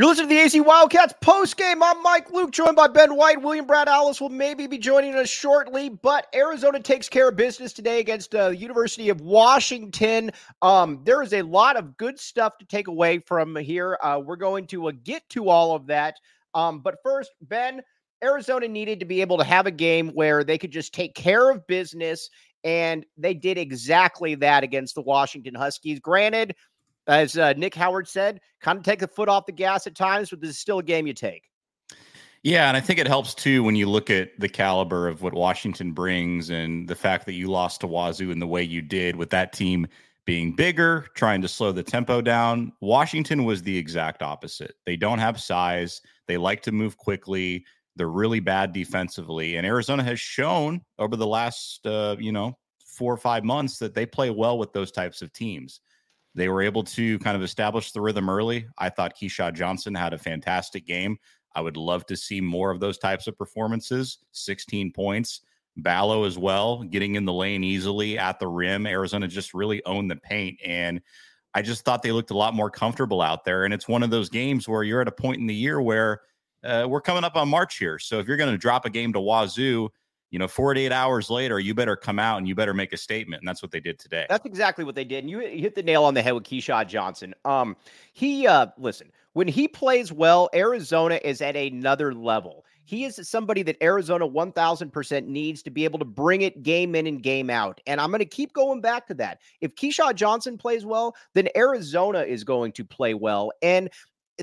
You're listening. To the AZ Wildcats post game. I'm Mike Luke, joined by Ben White. William Brad Allis will maybe be joining us shortly, but Arizona takes care of business today against uh, the University of Washington. Um, there is a lot of good stuff to take away from here. Uh, we're going to uh, get to all of that, um, but first, Ben, Arizona needed to be able to have a game where they could just take care of business and they did exactly that against the Washington Huskies. Granted, as uh, Nick Howard said, kind of take the foot off the gas at times, but this is still a game you take. Yeah, and I think it helps too when you look at the caliber of what Washington brings and the fact that you lost to Wazoo in the way you did with that team being bigger, trying to slow the tempo down. Washington was the exact opposite. They don't have size, they like to move quickly. They're really bad defensively, and Arizona has shown over the last, uh, you know, four or five months that they play well with those types of teams. They were able to kind of establish the rhythm early. I thought Keshad Johnson had a fantastic game. I would love to see more of those types of performances. 16 points. Ballo as well, getting in the lane easily at the rim. Arizona just really owned the paint. And I just thought they looked a lot more comfortable out there. And it's one of those games where you're at a point in the year where uh, we're coming up on March here. So if you're going to drop a game to Wazoo, you know, 48 hours later, you better come out and you better make a statement. And that's what they did today. That's exactly what they did. And you hit the nail on the head with Keshad Johnson. Um, he uh listen, when he plays well, Arizona is at another level. He is somebody that Arizona 1000% needs to be able to bring it game in and game out. And I'm going to keep going back to that. If Keshad Johnson plays well, then Arizona is going to play well. And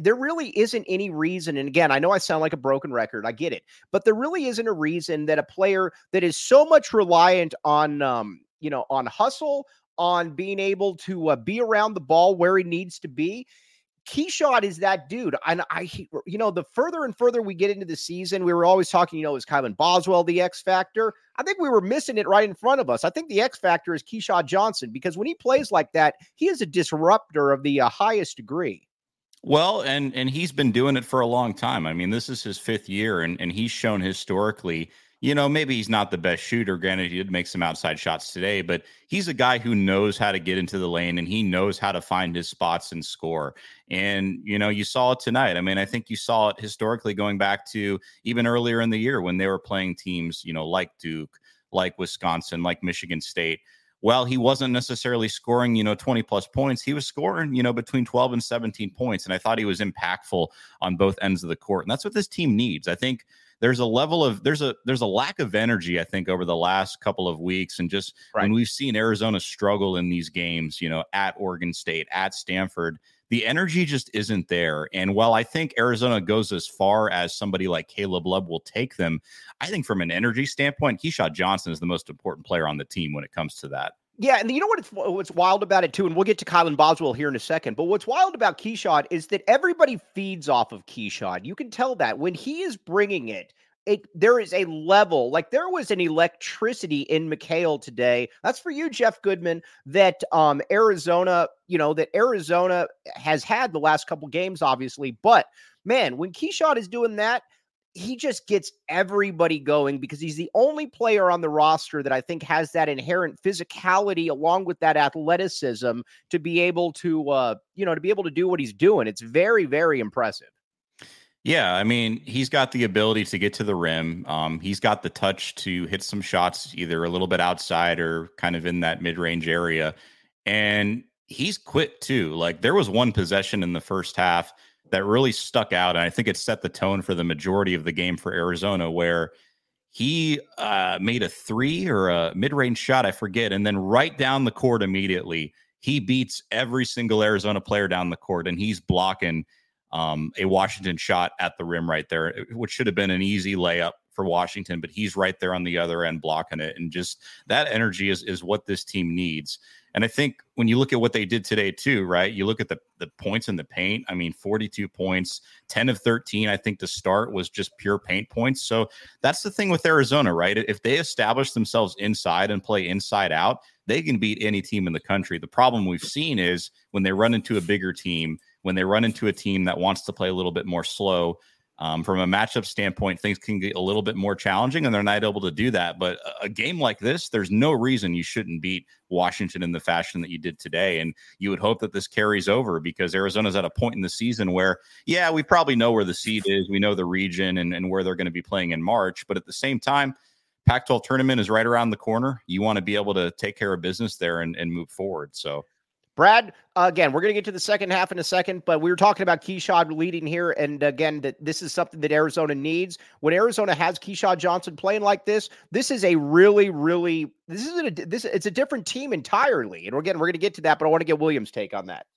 there really isn't any reason. And again, I know I sound like a broken record. I get it, but there really isn't a reason that a player that is so much reliant on, um, you know, on hustle, on being able to uh, be around the ball where he needs to be. Keshad is that dude. And I, you know, the further and further we get into the season, we were always talking, you know, is Kylan Boswell the X factor? I think we were missing it right in front of us. I think the X factor is Keshad Johnson because when he plays like that, he is a disruptor of the uh, highest degree. Well, and and he's been doing it for a long time. I mean, this is his fifth year, and and he's shown historically. You know, maybe he's not the best shooter. Granted, he did make some outside shots today, but he's a guy who knows how to get into the lane and he knows how to find his spots and score. And, you know, you saw it tonight. I mean, I think you saw it historically going back to even earlier in the year when they were playing teams, you know, like Duke, like Wisconsin, like Michigan State well, he wasn't necessarily scoring, you know, 20 plus points. He was scoring, you know, between 12 and 17 points. And I thought he was impactful on both ends of the court. And that's what this team needs. I think there's a level of there's a there's a lack of energy, I think, over the last couple of weeks. And just right. when we've seen Arizona struggle in these games, you know, at Oregon State, at Stanford, the energy just isn't there. And while I think Arizona goes as far as somebody like Caleb Love will take them, I think from an energy standpoint, Keshad Johnson is the most important player on the team when it comes to that. Yeah, and you know what? It's, what's wild about it too, and we'll get to Kylan Boswell here in a second. But what's wild about Keshad is that everybody feeds off of Keshad. You can tell that when he is bringing it, it there is a level like there was an electricity in McKale today. That's for you, Jeff Goodman. That um Arizona, you know, that Arizona has had the last couple games, obviously. But man, when Keshad is doing that, he just gets everybody going because he's the only player on the roster that I think has that inherent physicality along with that athleticism to be able to uh you know to be able to do what he's doing. It's very very impressive. Yeah, I mean, he's got the ability to get to the rim. Um, he's got the touch to hit some shots, either a little bit outside or kind of in that mid range area. And he's quick too. Like there was one possession in the first half that really stuck out. And I think it set the tone for the majority of the game for Arizona, where he uh, made a three or a mid range shot, I forget. And then right down the court immediately, he beats every single Arizona player down the court and he's blocking um, a Washington shot at the rim right there, which should have been an easy layup for Washington, but he's right there on the other end blocking it. And just that energy is is what this team needs. And I think when you look at what they did today, too, right? You look at the the points in the paint. I mean, 42 points, 10 of 13, I think to start was just pure paint points. So that's the thing with Arizona, right? If they establish themselves inside and play inside out, they can beat any team in the country. The problem we've seen is when they run into a bigger team, when they run into a team that wants to play a little bit more slow, um, from a matchup standpoint, things can get a little bit more challenging, and they're not able to do that. But a game like this, there's no reason you shouldn't beat Washington in the fashion that you did today. And you would hope that this carries over because Arizona's at a point in the season where, yeah, we probably know where the seed is, we know the region and, and where they're going to be playing in March. But at the same time, Pac 12 tournament is right around the corner. You want to be able to take care of business there and, and move forward. So, Brad, again, we're going to get to the second half in a second, but we were talking about Keshad leading here. And again, that this is something that Arizona needs. When Arizona has Keshad Johnson playing like this, this is a really, really, this is a, this, it's a different team entirely. And again, we're going to get to that, but I want to get Williams' take on that.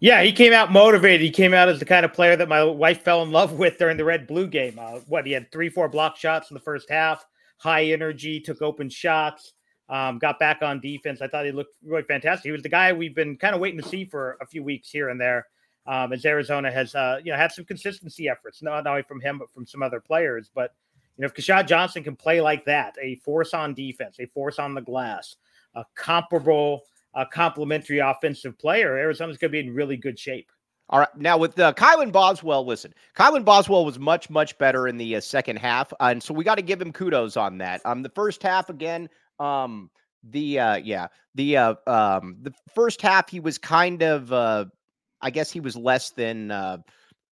Yeah, he came out motivated. He came out as the kind of player that my wife fell in love with during the red blue game. Uh, what he had three, four block shots in the first half, high energy, took open shots um, got back on defense. I thought he looked really fantastic. He was the guy we've been kind of waiting to see for a few weeks here and there. Um, as Arizona has, uh, you know, had some consistency efforts, not only from him but from some other players. But you know, if Keshad Johnson can play like that, a force on defense, a force on the glass, a comparable, a complementary offensive player, Arizona's going to be in really good shape. All right. Now with uh, Kylan Boswell, listen, Kylan Boswell was much, much better in the uh, second half. Uh, and so we got to give him kudos on that. Um, the first half, again, um, the uh, yeah, the uh, um, the first half he was kind of, uh, I guess he was less than, uh,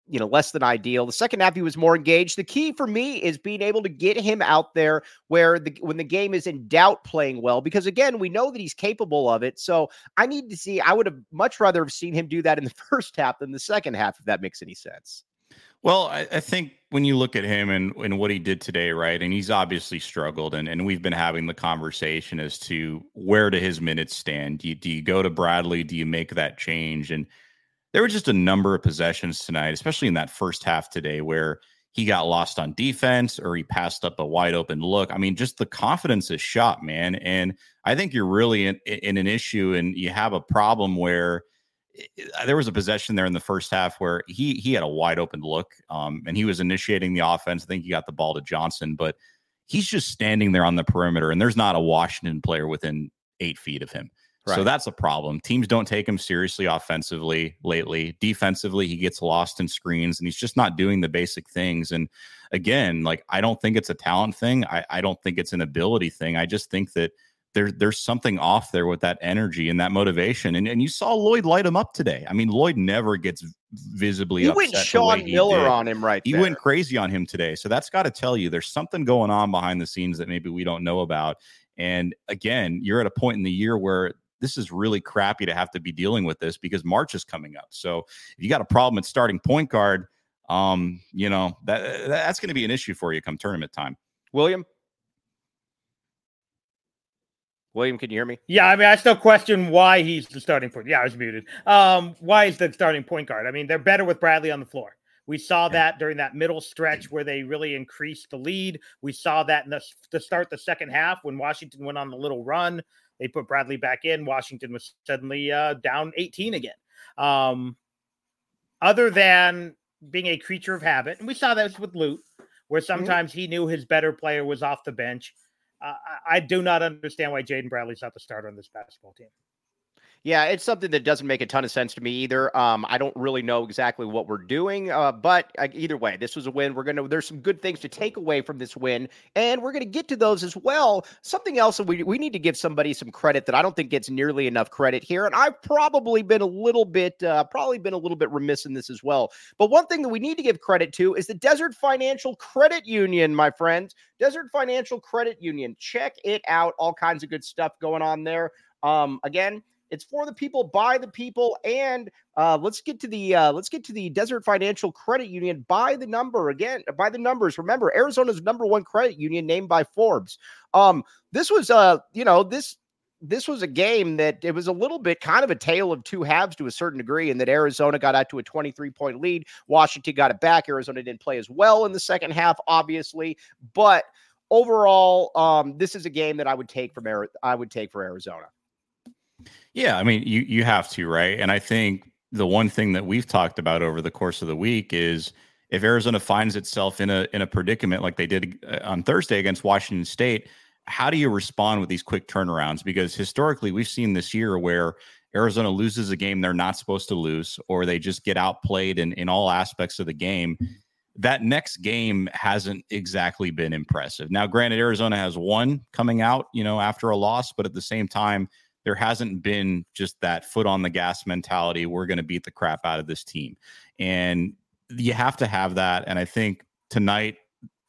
you know, less than ideal. The second half he was more engaged. The key for me is being able to get him out there where the when the game is in doubt, playing well. Because again, we know that he's capable of it. So I need to see. I would have much rather have seen him do that in the first half than the second half, if that makes any sense. Well, I, I, think when you look at him and, and what he did today, right, and he's obviously struggled, and, and we've been having the conversation as to where do his minutes stand? Do you, do you go to Bradley? Do you make that change? And there were just a number of possessions tonight, especially in that first half today, where he got lost on defense or he passed up a wide open look. I mean, just the confidence is shot, man. And I think you're really in, in an issue and you have a problem where – there was a possession there in the first half where he he had a wide open look um, and he was initiating the offense. I think he got the ball to Johnson, but he's just standing there on the perimeter and there's not a Washington player within eight feet of him. Right. So that's a problem. Teams don't take him seriously offensively lately. Defensively, he gets lost in screens and he's just not doing the basic things. And again, like I don't think it's a talent thing. I, I don't think it's an ability thing. I just think that there, there's something off there with that energy and that motivation. And, and you saw Lloyd light him up today. I mean, Lloyd never gets visibly he went Sean Miller on him right he there. went crazy on him today. So that's got to tell you there's something going on behind the scenes that maybe we don't know about. And again, you're at a point in the year where this is really crappy to have to be dealing with this because March is coming up. So if you got a problem at starting point guard, um, you know, that that's going to be an issue for you come tournament time. William, William, can you hear me? Yeah, I mean, I still question why he's the starting point. Yeah, I was muted. Um, why is the starting point guard? I mean, they're better with Bradley on the floor. We saw that during that middle stretch where they really increased the lead. We saw that in the, to start the second half when Washington went on the little run. They put Bradley back in. Washington was suddenly uh, down 18 again. Um, other than being a creature of habit, and we saw that with Lute, where mm-hmm. sometimes mm-hmm. he knew his better player was off the bench uh, I do not understand why Jaden Bradley's not the starter on this basketball team. Yeah, it's something that doesn't make a ton of sense to me either. Um, I don't really know exactly what we're doing, uh, but uh, either way, this was a win. We're gonna. There's some good things to take away from this win, and we're gonna get to those as well. Something else that we we need to give somebody some credit that I don't think gets nearly enough credit here, and I've probably been a little bit, uh, probably been a little bit remiss in this as well. But one thing that we need to give credit to is the Desert Financial Credit Union, my friends. Desert Financial Credit Union. Check it out. All kinds of good stuff going on there. Um, again it's for the people, by the people, and uh, let's get to the uh, let's get to the Desert Financial Credit Union by the number again. By the numbers, remember Arizona's number one credit union named by Forbes. Um, this was uh, you know this this was a game that it was a little bit kind of a tale of two halves to a certain degree, and that Arizona got out to a 23 point lead. Washington got it back. Arizona didn't play as well in the second half, obviously, but overall, um, this is a game that I would take from I would take for Arizona. Yeah, I mean, you you have to, right? And I think the one thing that we've talked about over the course of the week is if Arizona finds itself in a in a predicament like they did uh, on Thursday against Washington State, how do you respond with these quick turnarounds? Because historically, we've seen this year where Arizona loses a game they're not supposed to lose, or they just get outplayed in, in all aspects of the game. that next game hasn't exactly been impressive. Now, granted, Arizona has one coming out, you know, after a loss, but at the same time, there hasn't been just that foot on the gas mentality. We're going to beat the crap out of this team. And you have to have that. And I think tonight,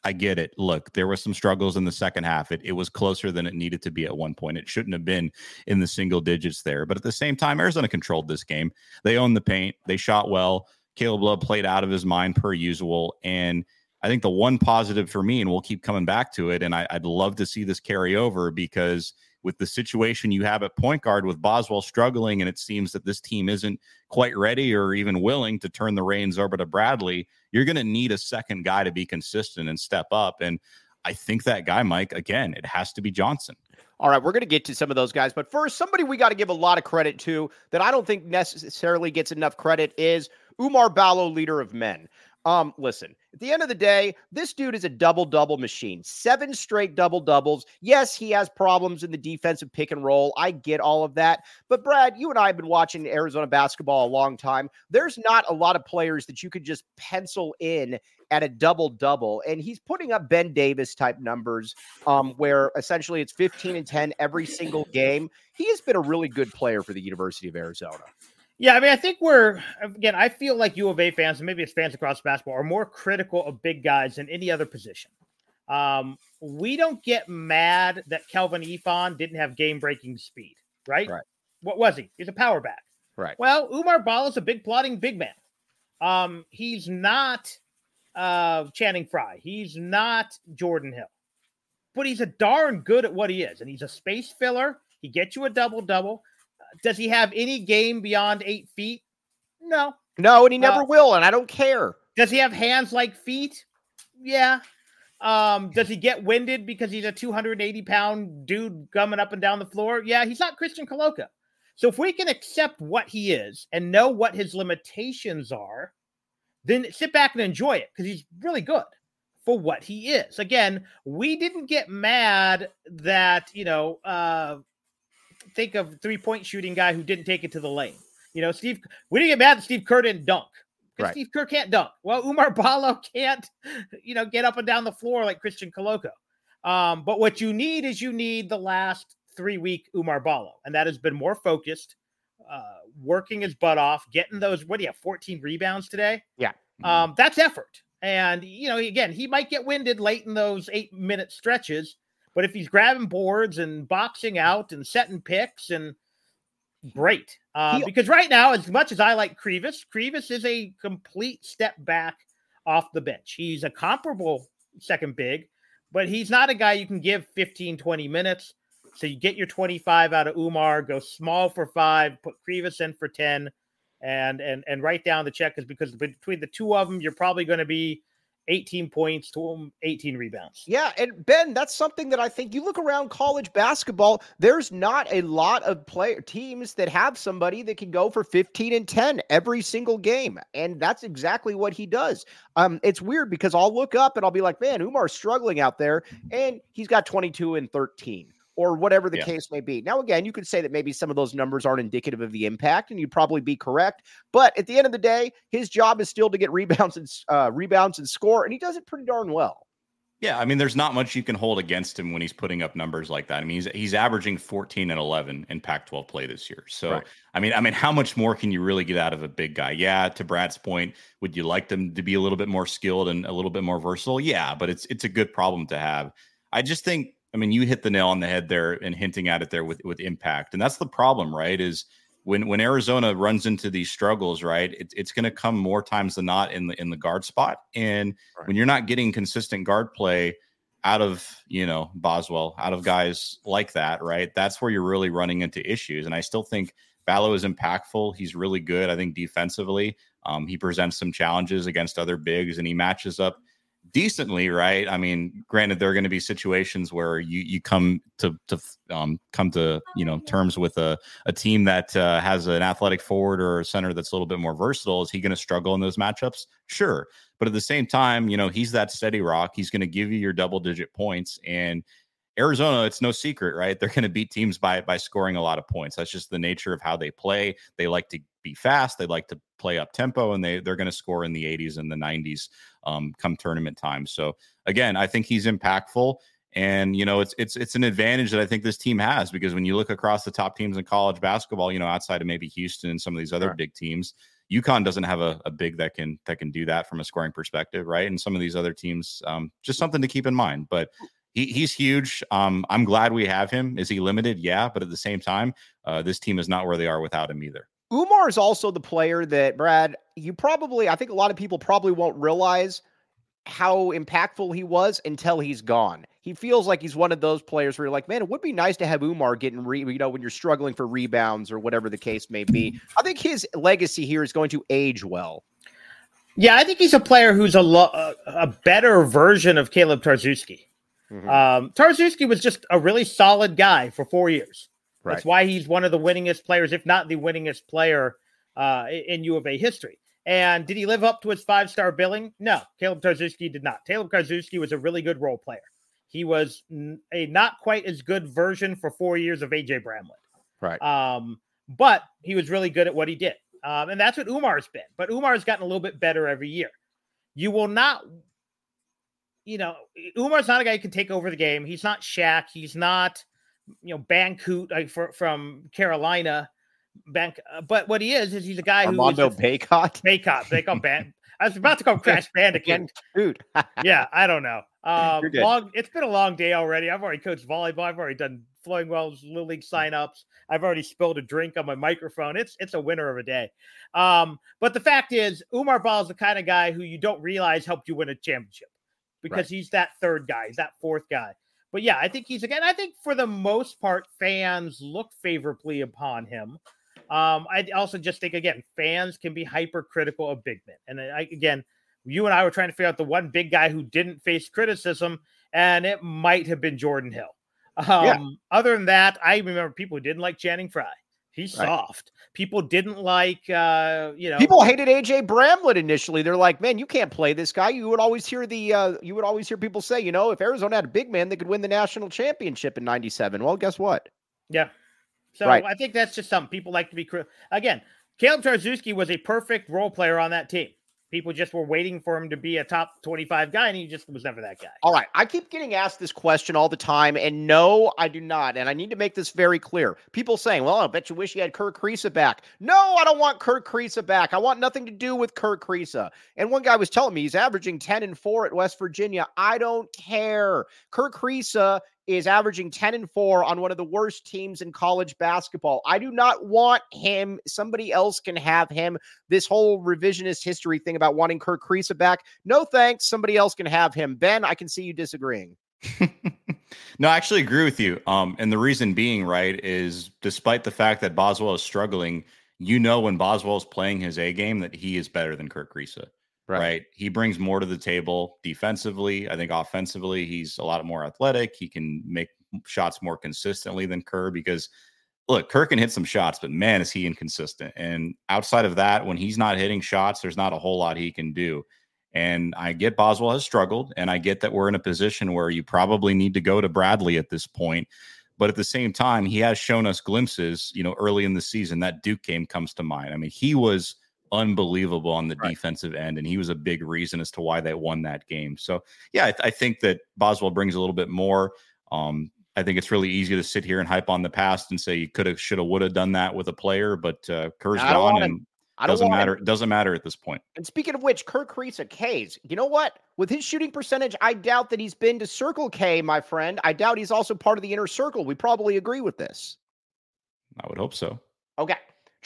I get it. Look, there was some struggles in the second half. It, it was closer than it needed to be at one point. It shouldn't have been in the single digits there. But at the same time, Arizona controlled this game. They owned the paint. They shot well. Caleb Love played out of his mind per usual. And I think the one positive for me, and we'll keep coming back to it, and I, would love to see this carry over because with the situation you have at point guard with Boswell struggling, and it seems that this team isn't quite ready or even willing to turn the reins over to Bradley, you're going to need a second guy to be consistent and step up. And I think that guy, Mike, again, it has to be Johnson. All right, we're going to get to some of those guys. But first, somebody we got to give a lot of credit to that I don't think necessarily gets enough credit is Oumar Ballo, leader of men. Um, listen, at the end of the day, this dude is a double double machine. Seven straight double doubles. Yes, he has problems in the defensive pick and roll. I get all of that. But Brad, you and I have been watching Arizona basketball a long time. There's not a lot of players that you could just pencil in at a double double. And he's putting up Ben Davis type numbers um, where essentially it's 15 and 10 every single game. He has been a really good player for the University of Arizona. Yeah, I mean, I think we're again. I feel like U of A fans, and maybe it's fans across basketball, are more critical of big guys than any other position. Um, we don't get mad that Kelvin Eafon didn't have game-breaking speed, right? Right. What was he? He's a power back. Right. Well, Oumar Ballo is a big plotting big man. Um, he's not uh, Channing Frye. He's not Jordan Hill, but he's a darn good at what he is, and he's a space filler. He gets you a double double. Does he have any game beyond eight feet? No. No, and he never uh, will, and I don't care. Does he have hands like feet? Yeah. Um, does he get winded because he's a 280 pound dude gumming up and down the floor? Yeah, he's not Christian Koloko. So if we can accept what he is and know what his limitations are, then sit back and enjoy it because he's really good for what he is. Again, we didn't get mad that, you know, uh, think of three point shooting guy who didn't take it to the lane. You know, Steve, we didn't get mad that Steve Kerr didn't dunk. Right. Steve Kerr can't dunk. Well, Oumar Ballo can't, you know, get up and down the floor like Christian Koloko. Um, but what you need is you need the last three week Oumar Ballo, and that has been more focused, uh, working his butt off, getting those. What do you have? 14 rebounds today. Yeah, um, that's effort. And you know, again, he might get winded late in those eight minute stretches, but if he's grabbing boards and boxing out and setting picks and great. Uh, because right now, as much as I like Krivas, Krivas is a complete step back off the bench. He's a comparable second big, but he's not a guy you can give 15, 20 minutes. So you get your 25 out of Oumar, go small for five, put Krivas in for 10, and and and write down the check is because between the two of them, you're probably going to be 18 points to 18 rebounds. Yeah, and Ben, that's something that I think you look around college basketball, there's not a lot of player teams that have somebody that can go for 15 and 10 every single game. And that's exactly what he does. Um it's weird because I'll look up and I'll be like, "Man, Oumar's struggling out there." And he's got 22 and 13 or whatever the yeah. case may be. Now, again, you could say that maybe some of those numbers aren't indicative of the impact, and you'd probably be correct. But at the end of the day, his job is still to get rebounds and uh, rebounds and score, and he does it pretty darn well. Yeah, I mean, there's not much you can hold against him when he's putting up numbers like that. I mean, he's he's averaging 14 and 11 in Pac-12 play this year. So, right. I mean, I mean, how much more can you really get out of a big guy? Yeah, to Brad's point, would you like them to be a little bit more skilled and a little bit more versatile? Yeah, but it's it's a good problem to have. I just think I mean, you hit the nail on the head there and hinting at it there with with impact, and that's the problem, right? Is when when Arizona runs into these struggles, right? It, it's going to come more times than not in the in the guard spot, and right. when you're not getting consistent guard play out of you know Boswell, out of guys like that, right? That's where you're really running into issues, and I still think Ballo is impactful. He's really good. I think defensively, um, he presents some challenges against other bigs, and he matches up decently, right? I mean, granted, there are going to be situations where you you come to to um, come to you know terms with a a team that uh, has an athletic forward or a center that's a little bit more versatile. Is he going to struggle in those matchups? Sure, but at the same time, you know, he's that steady rock. He's going to give you your double digit points and. Arizona, it's no secret, right? They're going to beat teams by by scoring a lot of points. That's just the nature of how they play. They like to be fast. They like to play up tempo, and they they're going to score in the 80s and the 90s um, come tournament time. So again, I think he's impactful. And you know, it's it's it's an advantage that I think this team has because when you look across the top teams in college basketball, you know, outside of maybe Houston and some of these other right. big teams, UConn doesn't have a, a, big that can that can do that from a scoring perspective, right? And some of these other teams, um, just something to keep in mind. But he, he's huge. Um, I'm glad we have him. Is he limited? Yeah, but at the same time, uh, this team is not where they are without him either. Oumar is also the player that Brad. You probably, I think, a lot of people probably won't realize how impactful he was until he's gone. He feels like he's one of those players where you're like, man, it would be nice to have Oumar getting, re- you know, when you're struggling for rebounds or whatever the case may be. I think his legacy here is going to age well. Yeah, I think he's a player who's a lo- a better version of Caleb Tarczewski. Mm-hmm. Um, Tarczewski was just a really solid guy for four years. Right. That's why he's one of the winningest players, if not the winningest player uh, in U of A history. And did he live up to his five star billing? No, Caleb Tarczewski did not. Caleb Tarczewski was a really good role player. He was a not quite as good version for four years of AJ Bramlett. Right. Um, but he was really good at what he did. Um, and that's what Oumar's been. But Oumar's gotten a little bit better every year. You will not, you know, Oumar's not a guy who can take over the game. He's not Shaq. He's not, you know, Bancoot like for, from Carolina. Bank, uh, but what he is is he's a guy who Armando Bacot. Bacot. They call Ban. I was about to call Crash Bandicoot. Dude. yeah, I don't know. Um, long. It's been a long day already. I've already coached volleyball. I've already done Flowing Wells Little League signups. I've already spilled a drink on my microphone. It's it's a winner of a day. Um, but the fact is, Oumar Ballo is the kind of guy who you don't realize helped you win a championship because right. he's that third guy, he's that fourth guy. But yeah, I think he's again. I think for the most part, fans look favorably upon him. Um, I also just think again, fans can be hypercritical of big men, and I, again, you and I were trying to figure out the one big guy who didn't face criticism, and it might have been Jordan Hill. Um, yeah. Other than that, I remember people who didn't like Channing Frye. He's right. soft. People didn't like, uh, you know, people hated AJ Bramlett initially. They're like, man, you can't play this guy. You would always hear the, uh, you would always hear people say, you know, if Arizona had a big man, they could win the national championship in '97. Well, guess what? Yeah, so right. I think that's just something people like to be. Cruel. Again, Caleb Tarczewski was a perfect role player on that team. People just were waiting for him to be a top 25 guy, and he just was never that guy. All right. I keep getting asked this question all the time, and no, I do not. And I need to make this very clear. People saying, well, I bet you wish you had Kerr Kriisa back. No, I don't want Kerr Kriisa back. I want nothing to do with Kerr Kriisa. And one guy was telling me he's averaging 10 and 4 at West Virginia. I don't care. Kerr Kriisa is averaging 10 and 4 on one of the worst teams in college basketball. I do not want him. Somebody else can have him. This whole revisionist history thing about wanting Kerr Kriisa back. No thanks. Somebody else can have him. Ben, I can see you disagreeing. no, I actually agree with you. Um, and the reason being, right, is despite the fact that Boswell is struggling, you know when Boswell is playing his A game that he is better than Kerr Kriisa. Right. right. He brings more to the table defensively. I think offensively, he's a lot more athletic. He can make shots more consistently than Kerr because look, Kerr can hit some shots, but man, is he inconsistent. And outside of that, when he's not hitting shots, there's not a whole lot he can do. And I get Boswell has struggled, and I get that we're in a position where you probably need to go to Bradley at this point. But at the same time, he has shown us glimpses, you know, early in the season. That Duke game comes to mind. I mean, he was unbelievable on the right. defensive end, and he was a big reason as to why they won that game. So, yeah, I, th- I think that Boswell brings a little bit more. Um, I think it's really easy to sit here and hype on the past and say you could have, should have, would have done that with a player, but uh, Kerr's gone and it doesn't matter. It doesn't matter at this point. And speaking of which, Kerr Kriisa K's, you know what? With his shooting percentage, I doubt that he's been to Circle K, my friend. I doubt he's also part of the inner circle. We probably agree with this. I would hope so. Okay.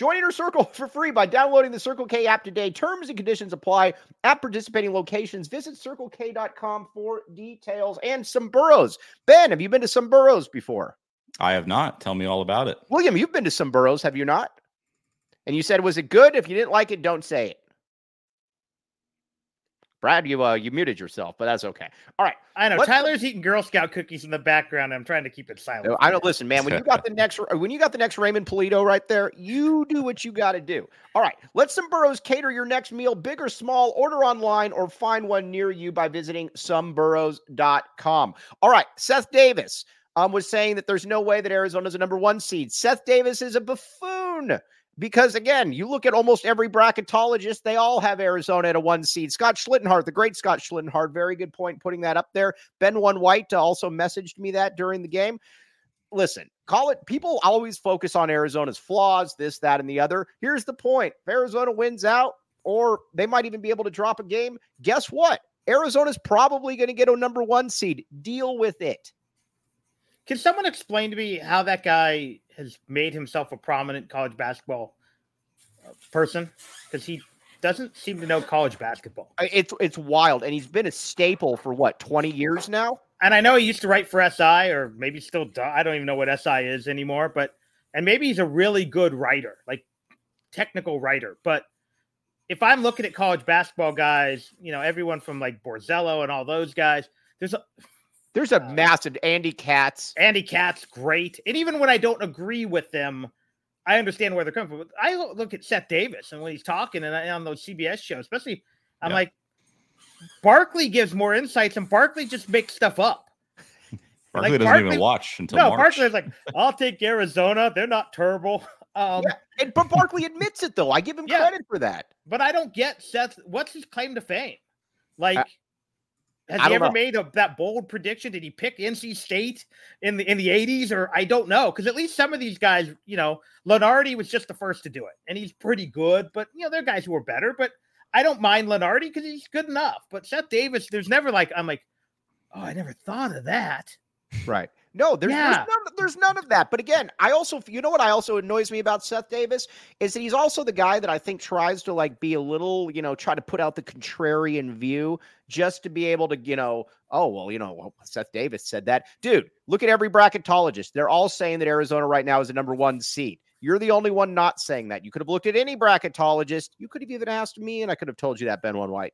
Join Inner Circle for free by downloading the Circle K app today. Terms and conditions apply at participating locations. Visit circlek.com for details and Someburros. Ben, have you been to Someburros before? I have not. Tell me all about it. William, you've been to Someburros, have you not? And you said, was it good? If you didn't like it, don't say it. Brad, you uh, you muted yourself, but that's okay. All right. I know Let's Tyler's eating Girl Scout cookies in the background. I'm trying to keep it silent. I don't listen, man. When you got the next when you got the next Raymond Polito right there, you do what you got to do. All right. Let Someburros cater your next meal, big or small. Order online or find one near you by visiting someburros.com. All right. Seth Davis um, was saying that there's no way that Arizona's a number one seed. Seth Davis is a buffoon because again, you look at almost every bracketologist, they all have Arizona at a one seed. Scott Schlittenhart, the great Scott Schlittenhart, very good point putting that up there. Ben One White uh, also messaged me that during the game. Listen, call it people always focus on Arizona's flaws, this, that, and the other. Here's the point if Arizona wins out, or they might even be able to drop a game, guess what? Arizona's probably going to get a number one seed. Deal with it. Can someone explain to me how that guy has made himself a prominent college basketball uh, person? Because he doesn't seem to know college basketball. It's it's wild, and he's been a staple for what twenty years now. And I know he used to write for SI, or maybe still. I don't even know what SI is anymore. But and maybe he's a really good writer, like technical writer. But if I'm looking at college basketball guys, you know, everyone from like Borzello and all those guys, there's a there's a uh, massive Andy Katz. Andy Katz, great. And even when I don't agree with them, I understand where they're coming from. I look at Seth Davis and when he's talking and on those CBS shows, especially, I'm yeah. like, Barkley gives more insights, and Barkley just makes stuff up. Barkley like, doesn't Barkley, even watch until no. March. Barkley's like, I'll take Arizona. They're not terrible. Um, yeah, and, but Barkley admits it though. I give him yeah, credit for that. But I don't get Seth. What's his claim to fame? Like, I, has he ever know. made a, that bold prediction? Did he pick NC State in the in the eighties, or I don't know? Because at least some of these guys, you know, Lunardi was just the first to do it, and he's pretty good. But you know, there are guys who are better. But I don't mind Lunardi because he's good enough. But Seth Davis, there's never like I'm like, oh, I never thought of that. Right. No, there's, yeah. there's, none, there's none of that. But again, I also, you know what I also annoys me about Seth Davis is that he's also the guy that I think tries to like be a little, you know, try to put out the contrarian view just to be able to, you know, oh, well, you know, well, Seth Davis said that. Dude, look at every bracketologist. They're all saying that Arizona right now is the number one seed. You're the only one not saying that. You could have looked at any bracketologist. You could have even asked me, and I could have told you that, Ben One White.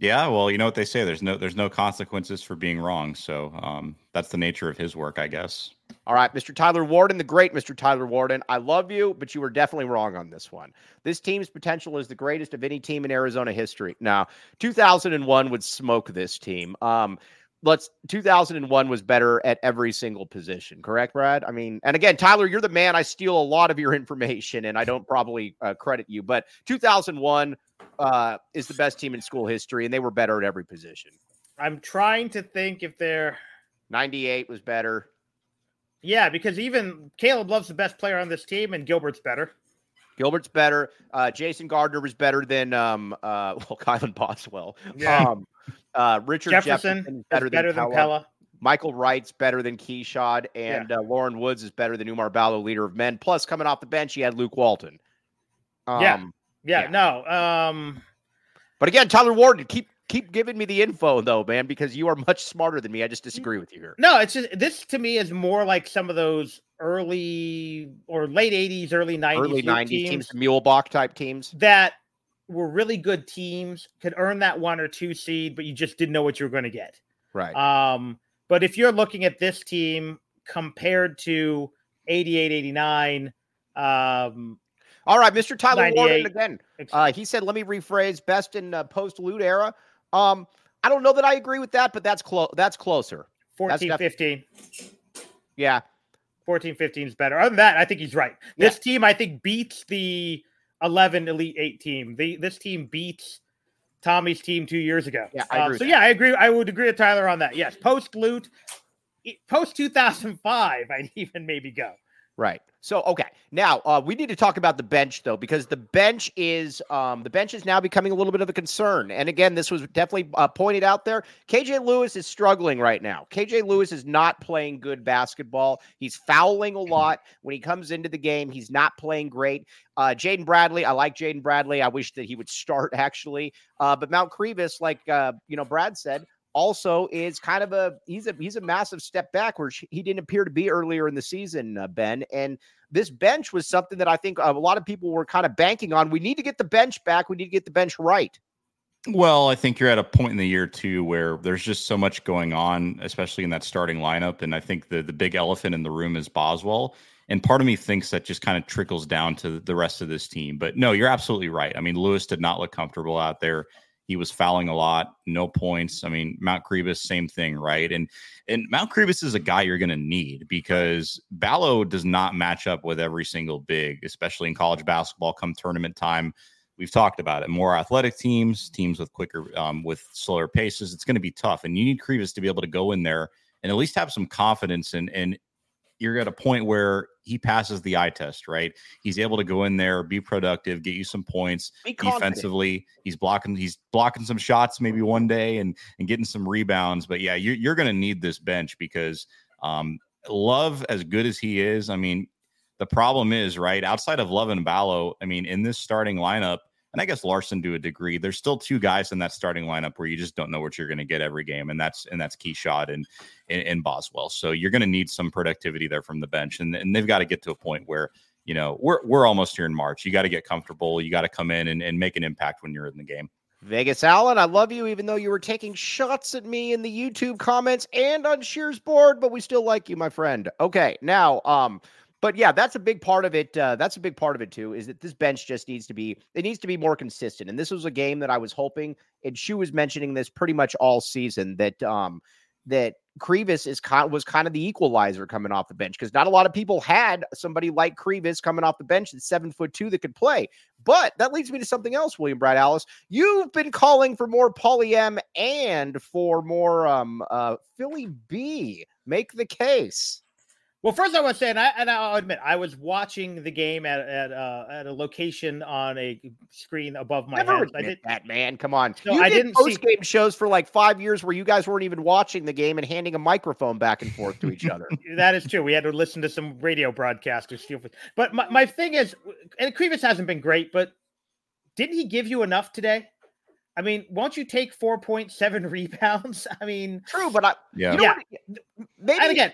Yeah, well, you know what they say. There's no there's no consequences for being wrong. So um, that's the nature of his work, I guess. All right, Mr. Tyler Warden, the great Mr. Tyler Warden. I love you, but you were definitely wrong on this one. This team's potential is the greatest of any team in Arizona history. Now, 2001 would smoke this team. Um, let's 2001 was better at every single position correct brad i mean and again tyler you're the man i steal a lot of your information and i don't probably uh, credit you but 2001 uh, is the best team in school history, and they were better at every position. I'm trying to think if they're 98 was better. Yeah, because even Caleb Love's the best player on this team, and Gilbert's better. Gilbert's better. Uh, Jason Gardner was better than um, uh, well, Kylan Boswell. Yeah. Um, uh, Richard Jefferson, Jefferson is better, better than, than Pelle. Michael Wright's better than Keshad, and yeah. uh, Loren Woods is better than Oumar Ballo, leader of men. Plus, coming off the bench, he had Luke Walton. Um, yeah, yeah, yeah, no. Um, but again, Tyler Warden, keep keep giving me the info though, man, because you are much smarter than me. I just disagree with you here. No, it's just this to me is more like some of those early or late '80s, early '90s, early '90s teams, teams Muehlebach type teams that were really good teams, could earn that one or two seed, but you just didn't know what you were going to get. Right. Um, but if you're looking at this team compared to 88, 89, um, all right, Mr. Tyler Warden again. Uh, he said, "Let me rephrase: best in uh, post-Lute era." Um, I don't know that I agree with that, but that's close. That's closer. 14, def- 15. Yeah. 14, 15 is better. Other than that, I think he's right. This yeah. team, I think, beats the 11 Elite Eight team. The this team beats Tommy's team two years ago. Yeah, I agree. Uh, so yeah, I agree. I would agree with Tyler on that. Yes, post Lute, post 2005, I'd even maybe go. Right. So okay, now uh, we need to talk about the bench though, because the bench is um, the bench is now becoming a little bit of a concern. And again, this was definitely uh, pointed out there. KJ Lewis is struggling right now. KJ Lewis is not playing good basketball. He's fouling a lot when he comes into the game. He's not playing great. Uh, Jaden Bradley, I like Jaden Bradley. I wish that he would start actually. Uh, but Mount Krivas, like uh, you know, Brad said, also is kind of a he's a he's a massive step backwards. He didn't appear to be earlier in the season, uh, Ben. And this bench was something that I think a lot of people were kind of banking on. We need to get the bench back. We need to get the bench right. Well, I think you're at a point in the year too where there's just so much going on, especially in that starting lineup. And I think the the big elephant in the room is Boswell. And part of me thinks that just kind of trickles down to the rest of this team. But no, you're absolutely right. I mean, Lewis did not look comfortable out there He was fouling a lot, no points. I mean, Mount Krivas, same thing, right? And and Mount Krivas is a guy you're going to need because Ballo does not match up with every single big, especially in college basketball. Come tournament time, we've talked about it. More athletic teams, teams with quicker, um, with slower paces. It's going to be tough, and you need Krivas to be able to go in there and at least have some confidence and and you're at a point where he passes the eye test, right? He's able to go in there, be productive, get you some points defensively. He's blocking, he's blocking some shots maybe one day and and getting some rebounds. But yeah, you're you're gonna need this bench because um love as good as he is. I mean, the problem is, right, outside of Love and Ballo, I mean, in this starting lineup, and I guess Larsson to a degree. There's still two guys in that starting lineup where you just don't know what you're going to get every game, and that's and that's Keshad and, and Boswell. So you're going to need some productivity there from the bench, and and they've got to get to a point where you know we're we're almost here in March. You got to get comfortable. You got to come in and, and make an impact when you're in the game. Vegas Allen, I love you, even though you were taking shots at me in the YouTube comments and on Shear's board, but we still like you, my friend. Okay, now um but yeah, that's a big part of it. Uh, that's a big part of it too. Is that this bench just needs to be it needs to be more consistent. And this was a game that I was hoping. And Shu was mentioning this pretty much all season that um that Krivas is kind was kind of the equalizer coming off the bench because not a lot of people had somebody like Krivas coming off the bench that's seven foot two that could play. But that leads me to something else, William Brad Allis. You've been calling for more Paulie M and for more um uh Philly B. Make the case. Well, first I want to say, and, I, and I'll admit, I was watching the game at at, uh, at a location on a screen above my Never head. I did that, man. Come on. No, you I did didn't post see- game shows for like five years where you guys weren't even watching the game and handing a microphone back and forth to each other. that is true. We had to listen to some radio broadcasters. But my, my thing is, and Krivas hasn't been great, but didn't he give you enough today? I mean, won't you take 4.7 rebounds? I mean, True, but I Yeah. you know Yeah. what? maybe and again,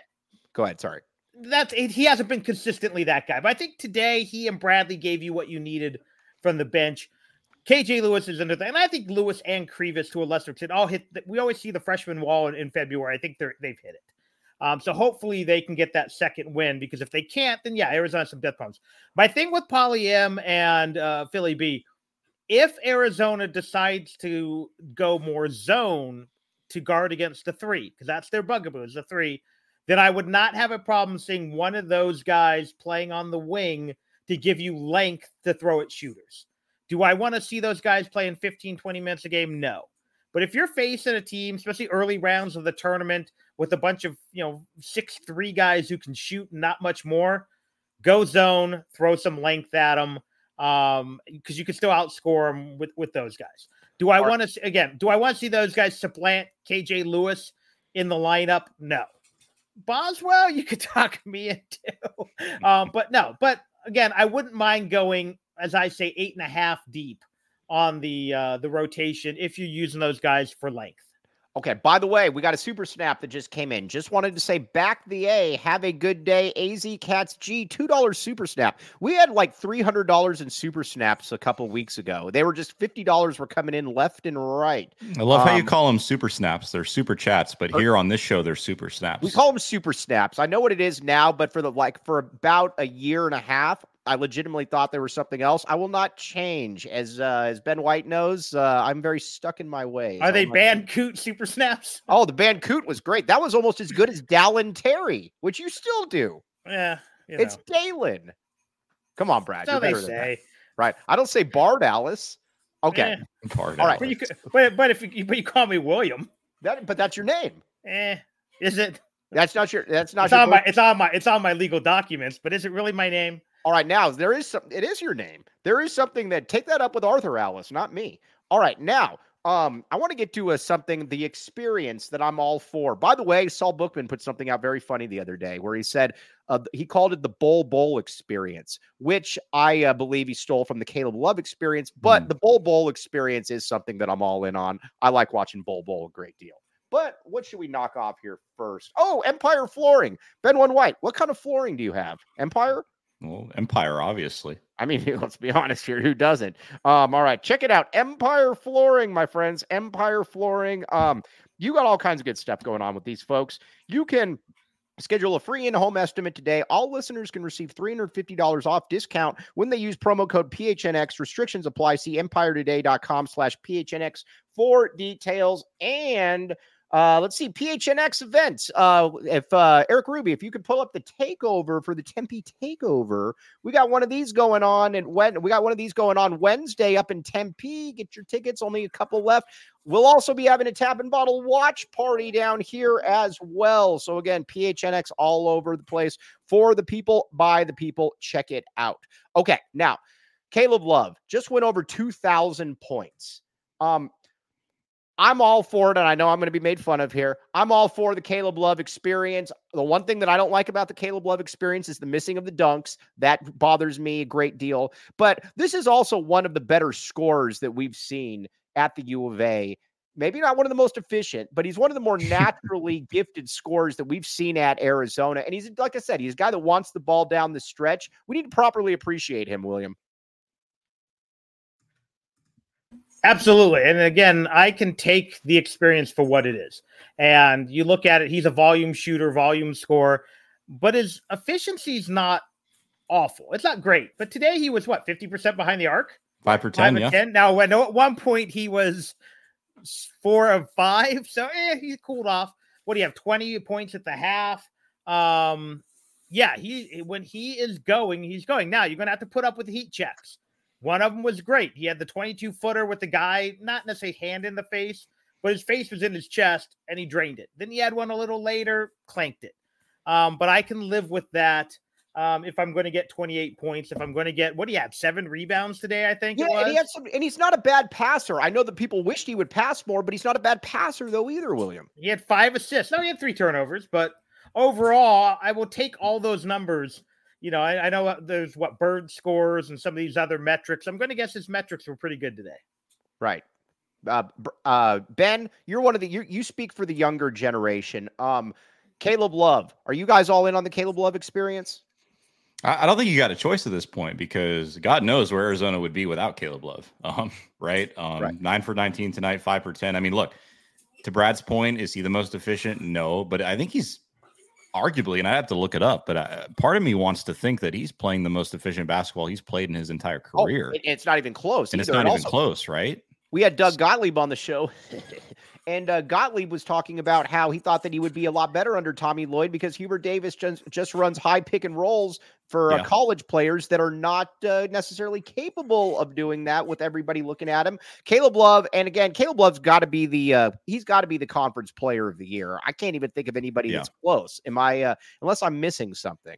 go ahead. Sorry. That's he hasn't been consistently that guy. But I think today he and Bradley gave you what you needed from the bench. KJ Lewis is another, thing. and I think Lewis and Krivas to a lesser extent all hit. The, we always see the freshman wall in, in February. I think they're they've hit it. Um, so hopefully they can get that second win because if they can't, then yeah, Arizona some death problems. My thing with Poly M and uh, Philly B, if Arizona decides to go more zone to guard against the three, because that's their bugaboo is the three, then I would not have a problem seeing one of those guys playing on the wing to give you length to throw at shooters. Do I want to see those guys playing 15, 20 minutes a game? No. But if you're facing a team, especially early rounds of the tournament, with a bunch of you know six three guys who can shoot and not much more, go zone, throw some length at them, um, because you can still outscore them with with those guys. Do I want to again? Do I want to see those guys supplant KJ Lewis in the lineup? No. Boswell, you could talk me into, um, but no. But again, I wouldn't mind going, as I say, eight and a half deep on the uh, the rotation if you're using those guys for length. Okay. By the way, we got a super snap that just came in. Just wanted to say back the A. Have a good day. AZ Cats G, $2 super snap. We had like $300 in super snaps a couple weeks ago. They were just $50 were coming in left and right. I love how you Um, call them super snaps. They're super chats, but here on this show, they're super snaps. We call them super snaps. I know what it is now, but for the like for about a year and a half, I legitimately thought there was something else. I will not change, as uh, as Ben White knows. Uh, I'm very stuck in my ways. Are they I'll banned coot super snaps? Oh, the band Coot was great. That was almost as good as Dallin Terry, which you still do. Yeah, you It's know. Dalen. Come on, Brad. so You're they better than that. say. Right. I don't say Bard Alice. Okay. Eh, Part All right. but you but, but if you but you call me William, That, but that's your name. eh? Is it? That's not your. That's not It's your. on my it's on my it's on my legal documents, but is it really my name? All right, now there is some. It is your name. There is something that take that up with Arthur Alice, not me. All right, now, um, I want to get to a something the experience that I'm all for. By the way, Saul Bookman put something out very funny the other day where he said uh, he called it the Bowl Bowl experience, which I uh, believe he stole from the Caleb Love experience. But Hmm. the Bowl Bowl experience is something that I'm all in on. I like watching Bowl Bowl a great deal. But what should we knock off here first? Oh, Empire Flooring. Ben One White. What kind of flooring do you have? Empire? Well, Empire, obviously. I mean, let's be honest here. Who doesn't? Um, all right, check it out. Empire Flooring, my friends. Empire Flooring. Um, you got all kinds of good stuff going on with these folks. You can Schedule a free in-home estimate today. All listeners can receive $350 off discount when they use promo code PHNX. Restrictions apply. See empiretoday.com slash PHNX for details. And uh, let's see, PHNX events. Uh, if uh, Eric Ruby, if you could pull up the takeover for the Tempe takeover, we got one of these going on, and when we got one of these going on Wednesday up in Tempe. Get your tickets, only a couple left. We'll also be having a tap and bottle watch party down here as well. So again, PHNX all over the place for the people, by the people. Check it out. Okay, now Caleb Love just went over two thousand points. Um, I'm all for it, and I know I'm going to be made fun of here. I'm all for the Caleb Love experience. The one thing that I don't like about the Caleb Love experience is the missing of the dunks. That bothers me a great deal. But this is also one of the better scores that we've seen at the U of A. Maybe not one of the most efficient, but he's one of the more naturally gifted scorers that we've seen at Arizona. And he's, like I said, he's a guy that wants the ball down the stretch. We need to properly appreciate him, William. Absolutely. And again, I can take the experience for what it is. And you look at it, he's a volume shooter, volume scorer, but his efficiency is not awful. It's not great. But today he was what, 50% behind the arc? Five for 10. Five yeah. 10. Now, when at one point he was four of five. So eh, he cooled off. What do you have? 20 points at the half. Um, yeah, he when he is going, he's going. Now you're gonna have to put up with the heat checks. One of them was great. He had the 22 footer with the guy, not necessarily hand in the face, but his face was in his chest and he drained it. Then he had one a little later, clanked it. Um, but I can live with that. Um, if I'm going to get 28 points, if I'm going to get what do you have? Seven rebounds today, I think. Yeah, and he had some, and he's not a bad passer. I know that people wished he would pass more, but he's not a bad passer though either. William. He had five assists. No, he had three turnovers, but overall, I will take all those numbers you know, I, I know there's what bird scores and some of these other metrics. I'm going to guess his metrics were pretty good today. Right. Uh, uh, ben, you're one of the you you speak for the younger generation. Um, Caleb Love, are you guys all in on the Caleb Love experience? I, I don't think you got a choice at this point because God knows where Arizona would be without Caleb Love. Um, right? Um, right. nine for 19 tonight, five for 10. I mean, look, to Brad's point, is he the most efficient? No, but I think he's arguably, and I have to look it up, but I, part of me wants to think that he's playing the most efficient basketball he's played in his entire oh, career. Oh, it's not even close. And it's not even also, close, right? We had Doug Gottlieb on the show And uh, Gottlieb was talking about how he thought that he would be a lot better under Tommy Lloyd because Hubert Davis just, just runs high pick and rolls for uh, college players that are not uh, necessarily capable of doing that with everybody looking at him. Caleb Love, and again, Caleb Love's got to be the uh, he's got to be the conference player of the year. I can't even think of anybody yeah. that's close. Am I uh, unless I'm missing something?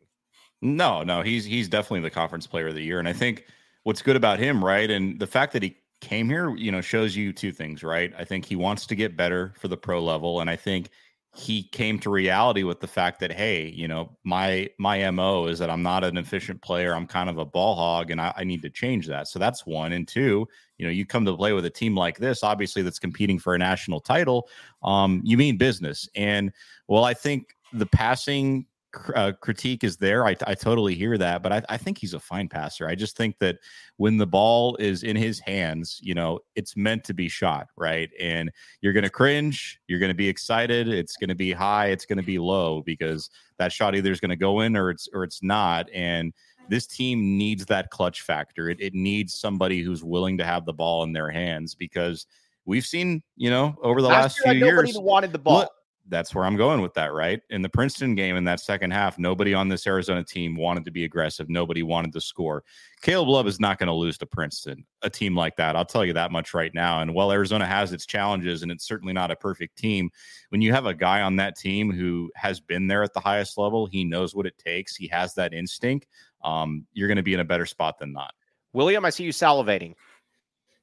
No, no, he's he's definitely the conference player of the year, and I think what's good about him, right, and the fact that he came here, you know, shows you two things, right? I think he wants to get better for the pro level, and I think he came to reality with the fact that hey, you know, my my mo is that I'm not an efficient player. I'm kind of a ball hog, and I, I need to change that. So that's one. And two, you know, you come to play with a team like this, obviously that's competing for a national title. Um, you mean business, and well, I think the passing uh, critique is there. I, I totally hear that, but I, I think he's a fine passer. I just think that when the ball is in his hands, you know, it's meant to be shot, right? And you're going to cringe, you're going to be excited, it's going to be high, it's going to be low because that shot either is going to go in or it's or it's not. And this team needs that clutch factor. It, it needs somebody who's willing to have the ball in their hands because we've seen, you know, over the last, last few years, wanted the ball. That's where I'm going with that, right? In the Princeton game in that second half, nobody on this Arizona team wanted to be aggressive. Nobody wanted to score. Caleb Love is not going to lose to Princeton, a team like that. I'll tell you that much right now. And while Arizona has its challenges and it's certainly not a perfect team, when you have a guy on that team who has been there at the highest level, he knows what it takes, he has that instinct, um, you're going to be in a better spot than not. William, I see you salivating.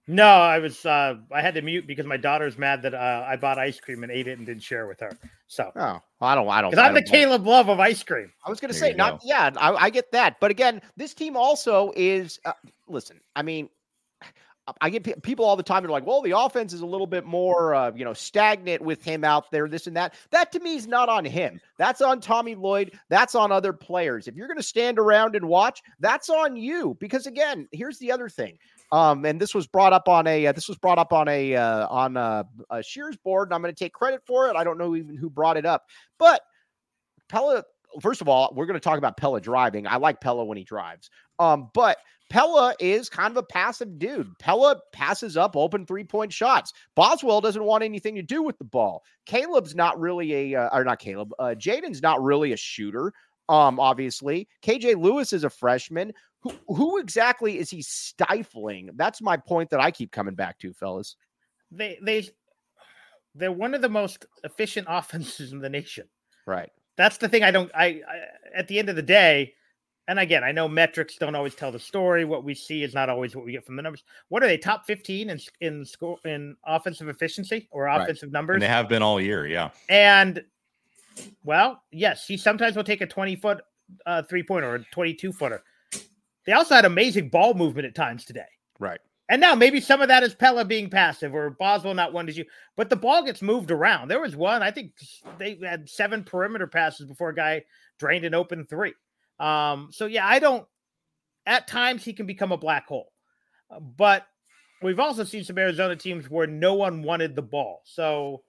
No, I was uh I had to mute because my daughter's mad that uh, I bought ice cream and ate it and didn't share with her. So oh, well, I don't, I don't. Because I'm the Caleb Love of ice cream. I was going to say not, go. yeah, I, I, get that, but again, this team also is. Uh, listen, I mean, I get p- people all the time. They're like, "Well, the offense is a little bit more, uh, you know, stagnant with him out there. This and that." That to me is not on him. That's on Tommy Lloyd. That's on other players. If you're going to stand around and watch, that's on you. Because again, here's the other thing. Um, and this was brought up on a uh, this was brought up on a uh, on a, a Shears board, and I'm going to take credit for it. I don't know even who brought it up, but Pelle. First of all, we're going to talk about Pelle driving. I like Pelle when he drives. Um, but Pelle is kind of a passive dude. Pelle passes up open three point shots. Boswell doesn't want anything to do with the ball. Caleb's not really a, uh, or not Caleb. Uh, Jaden's not really a shooter. Um, obviously, KJ Lewis is a freshman. Who, who exactly is he stifling? That's my point that I keep coming back to, fellas. They they they're one of the most efficient offenses in the nation. Right. That's the thing. I don't. I, I at the end of the day, and again, I know metrics don't always tell the story. What we see is not always what we get from the numbers. What are they? Top fifteen in in score in offensive efficiency or offensive right. numbers? And they have been all year, yeah. And well, yes, he sometimes will take a twenty foot uh, three pointer or a twenty two footer. They also had amazing ball movement at times today. Right. And now maybe some of that is Pelle being passive or Boswell not one to you, but the ball gets moved around. There was one, I think they had seven perimeter passes before a guy drained an open three. Um, so yeah, I don't. At times he can become a black hole, but we've also seen some Arizona teams where no one wanted the ball. So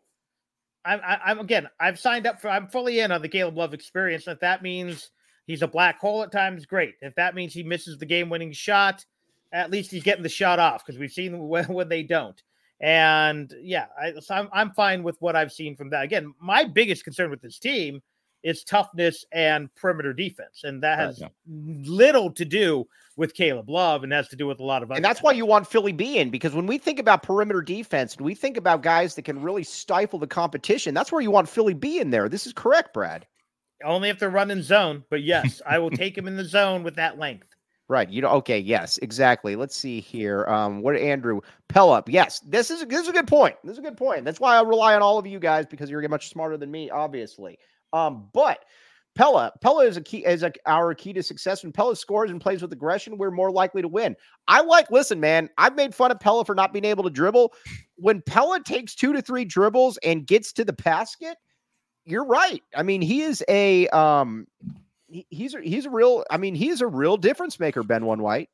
I'm, I'm again, I've signed up for. I'm fully in on the Caleb Love experience. If that means he's a black hole at times, great. If that means he misses the game-winning shot, at least he's getting the shot off because we've seen when, when they don't. And yeah, I, so I'm I'm fine with what I've seen from that. Again, my biggest concern with this team is toughness and perimeter defense. And that has right, yeah. little to do with Caleb Love and has to do with a lot of other. And that's why you want Philly B in because when we think about perimeter defense and we think about guys that can really stifle the competition, that's where you want Philly B in there. This is correct, Brad. Only if they're running zone, but yes, I will take him in the zone with that length. Right. You know, okay, yes, exactly. Let's see here. Um, what Andrew Pella? Yes, this is this is a good point. This is a good point. That's why I rely on all of you guys because you're much smarter than me, obviously. Um, but Pelle, Pelle is a key is a, our key to success. When Pelle scores and plays with aggression, we're more likely to win. I like, listen, man, I've made fun of Pelle for not being able to dribble. When Pelle takes two to three dribbles and gets to the basket, you're right. I mean, he is a um he, he's a, he's a real, I mean, he is a real difference maker, Ben One White.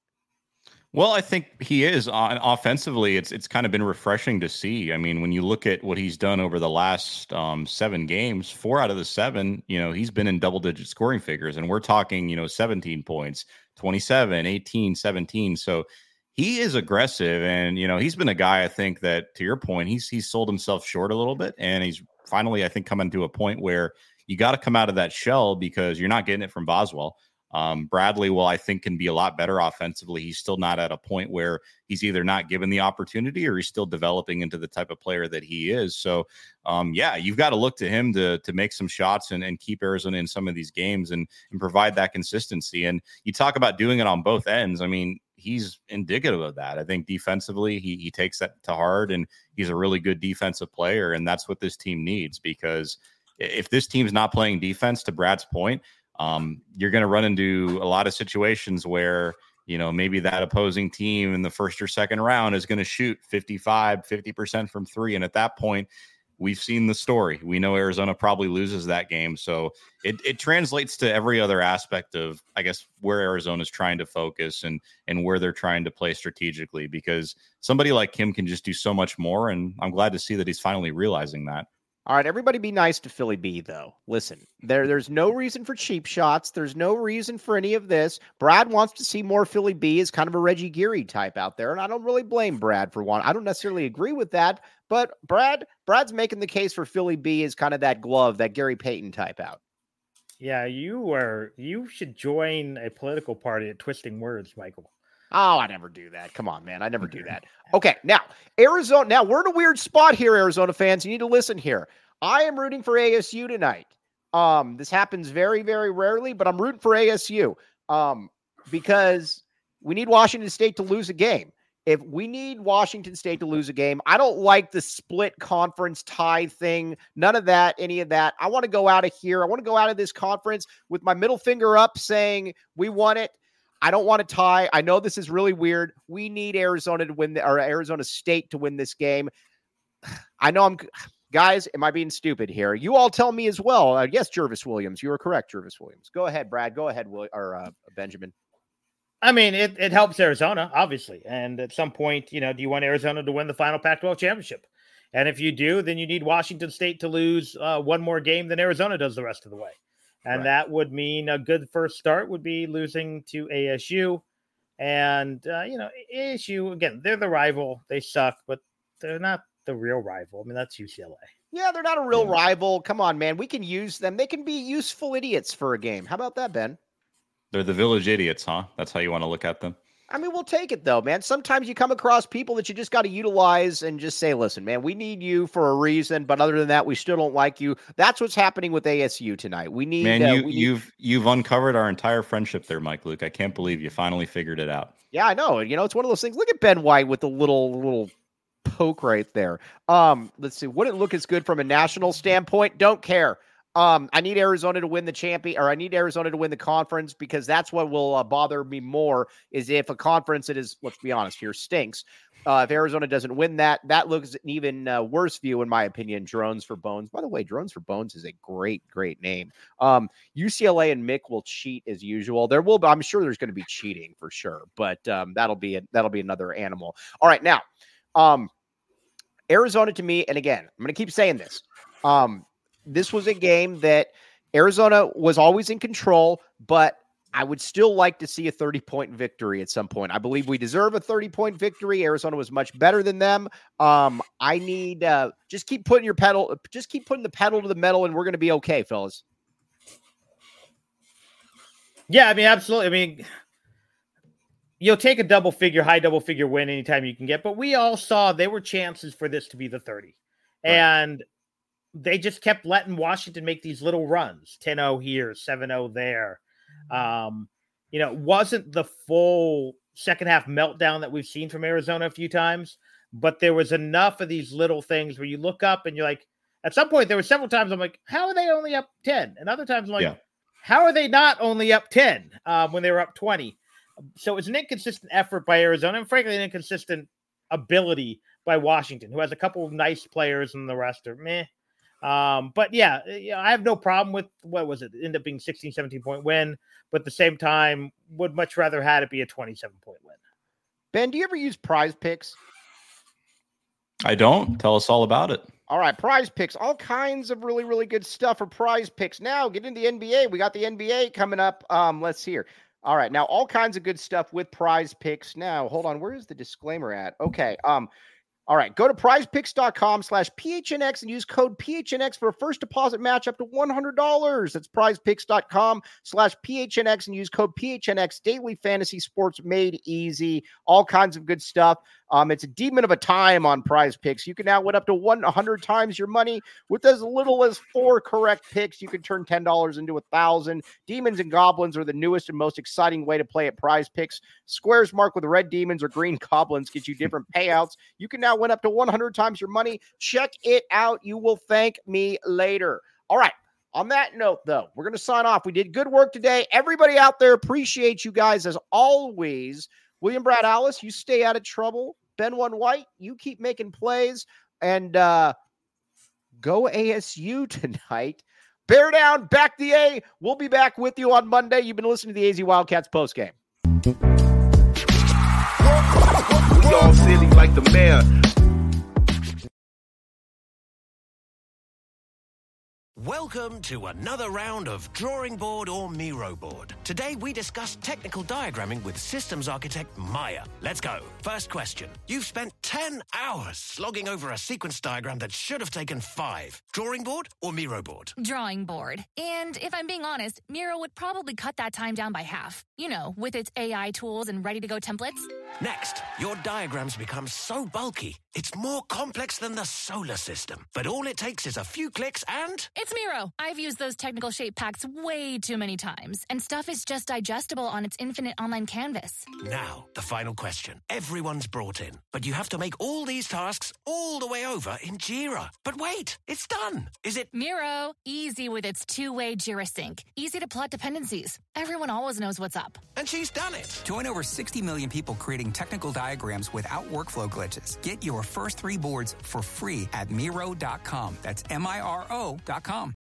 Well, I think he is on offensively. It's it's kind of been refreshing to see. I mean, when you look at what he's done over the last um, seven games, four out of the seven, you know, he's been in double digit scoring figures, and we're talking, you know, 17 points, 27, 18, 17. So he is aggressive, and you know, he's been a guy I think that, to your point, he's he's sold himself short a little bit, and he's finally, I think, coming to a point where you got to come out of that shell because you're not getting it from Boswell. Um, Bradley, well, I think can be a lot better offensively. He's still not at a point where he's either not given the opportunity or he's still developing into the type of player that he is. So, um, yeah, you've got to look to him to to make some shots and, and keep Arizona in some of these games and and provide that consistency. And you talk about doing it on both ends. I mean, he's indicative of that. I think defensively, he he takes that to heart, and he's a really good defensive player, and that's what this team needs because if this team's not playing defense, to Brad's point um, you're going to run into a lot of situations where you know maybe that opposing team in the first or second round is going to shoot 55 50% from three and at that point we've seen the story. We know arizona probably loses that game so it, it translates to every other aspect of i guess where arizona's trying to focus and and where they're trying to play strategically because somebody like him can just do so much more and i'm glad to see that he's finally realizing that all right, everybody be nice to Philly B though. Listen, there there's no reason for cheap shots. There's no reason for any of this. Brad wants to see more Philly B as kind of a Reggie Geary type out there, and I don't really blame Brad for one. I don't necessarily agree with that, but Brad Brad's making the case for Philly B as kind of that glove, that Gary Payton type out. Yeah, you are you should join a political party at Twisting Words, Michael. Oh, I never do that. Come on, man. I never do that. Okay, now Arizona. Now we're in a weird spot here, Arizona fans. You need to listen here. I am rooting for ASU tonight. Um, this happens very, very rarely, but I'm rooting for ASU. Um, because we need Washington State to lose a game. If we need Washington State to lose a game, I don't like the split conference tie thing. None of that, any of that. I want to go out of here. I want to go out of this conference with my middle finger up saying we won it. I don't want to tie. I know this is really weird. We need Arizona to win the, or Arizona State to win this game. I know I'm guys. Am I being stupid here? You all tell me as well. Uh, yes, Jervis Williams. You are correct, Jervis Williams. Go ahead, Brad. Go ahead, Will, or uh, Benjamin. I mean, it, it helps Arizona, obviously. And at some point, you know, do you want Arizona to win the final Pac 12 championship? And if you do, then you need Washington State to lose uh, one more game than Arizona does the rest of the way. And Right. that would mean a good first start would be losing to ASU. And, uh, you know, ASU, again, they're the rival. They suck, but they're not the real rival. I mean, that's UCLA. Yeah, they're not a real Yeah. rival. Come on, man. We can use them. They can be useful idiots for a game. How about that, Ben? They're the village idiots, huh? That's how you want to look at them. I mean, we'll take it though, man. Sometimes you come across people that you just got to utilize and just say, listen, man, we need you for a reason, but other than that, we still don't like you. That's what's happening with ASU tonight. We need, Man, uh, you we need- you've you've uncovered our entire friendship there, Mike Luke. I can't believe you finally figured it out. yeah, I know. You know, it's one of those things. Look at Ben White with the little, little poke right there. Um, let's see. Wouldn't look as good from a national standpoint. Don't care. Um, I need Arizona to win the champion, or I need Arizona to win the conference because that's what will uh, bother me more. Is if a conference that is, let's be honest here, stinks. Uh, if Arizona doesn't win that, that looks an even uh, worse view, in my opinion. Drones for Bones. By the way, Drones for Bones is a great, great name. Um, UCLA and Mick will cheat as usual. There will, be, I'm sure there's going to be cheating for sure, but um, that'll be a, that'll be another animal. All right, now, um, Arizona to me, and again, I'm going to keep saying this. Um, this was a game that Arizona was always in control, but I would still like to see a 30 point victory at some point. I believe we deserve a 30 point victory. Arizona was much better than them. Um, I need uh, just keep putting your pedal, just keep putting the pedal to the metal, and we're going to be okay, fellas. Yeah, I mean, absolutely. I mean, you'll take a double figure, high double figure win anytime you can get, but we all saw there were chances for this to be the 30. Right. And they just kept letting Washington make these little runs 10 0 here, 7 0 there. Um, you know, it wasn't the full second half meltdown that we've seen from Arizona a few times, but there was enough of these little things where you look up and you're like, at some point, there were several times I'm like, how are they only up 10? And other times I'm like, Yeah. how are they not only up 10 um, when they were up 20? So it's an inconsistent effort by Arizona and frankly, an inconsistent ability by Washington, who has a couple of nice players and the rest are meh. Um, but yeah, yeah, I have no problem with what was it? End up being 16, 17 point win, but at the same time, would much rather had it be a 27 point win. Ben, do you ever use PrizePicks? I don't. Tell us all about it. All right, PrizePicks, all kinds of really, really good stuff for PrizePicks. Now, get into the NBA. We got the NBA coming up. Um, let's hear. All right, now all kinds of good stuff with PrizePicks. Now, hold on, where is the disclaimer at? Okay. Um, all right, go to prizepicks.com slash PHNX and use code PHNX for a first deposit match up to $100. That's prizepicks.com slash PHNX and use code PHNX. Daily fantasy sports made easy, all kinds of good stuff. Um, it's a demon of a time on PrizePicks. You can now win up to 100 times your money with as little as four correct picks. You can turn $10 into a thousand. Demons and goblins are the newest and most exciting way to play at PrizePicks. Squares marked with red demons or green goblins get you different payouts. You can now win up to 100 times your money. Check it out. You will thank me later. All right. On that note, though, we're going to sign off. We did good work today. Everybody out there, appreciate you guys as always. William Brad Allis, you stay out of trouble. Ben One White, you keep making plays. And uh go ASU tonight. Bear down, back the A. We'll be back with you on Monday. You've been listening to the AZ Wildcats postgame. We all silly like the mayor. Welcome to another round of Drawing Board or Miro Board. Today we discuss technical diagramming with systems architect Maya. Let's go. First question. You've spent 10 hours slogging over a sequence diagram that should have taken five. Drawing board or Miro board? drawing board. And if I'm being honest, Miro would probably cut that time down by half. You know, with its AI tools and ready to go templates. Next, your diagrams become so bulky, it's more complex than the solar system. But all it takes is a few clicks and It's Miro. I've used those technical shape packs way too many times, and stuff is just digestible on its infinite online canvas. Now, the final question. Everyone's brought in, but you have to make all these tasks all the way over in Jira. But wait, it's done. Is it? Miro, easy with its two-way Jira sync, easy to plot dependencies. Everyone always knows what's up. And she's done it. Join over 60 million people creating technical diagrams without workflow glitches. Get your first three boards for free at Miro.com. That's M I R O.com.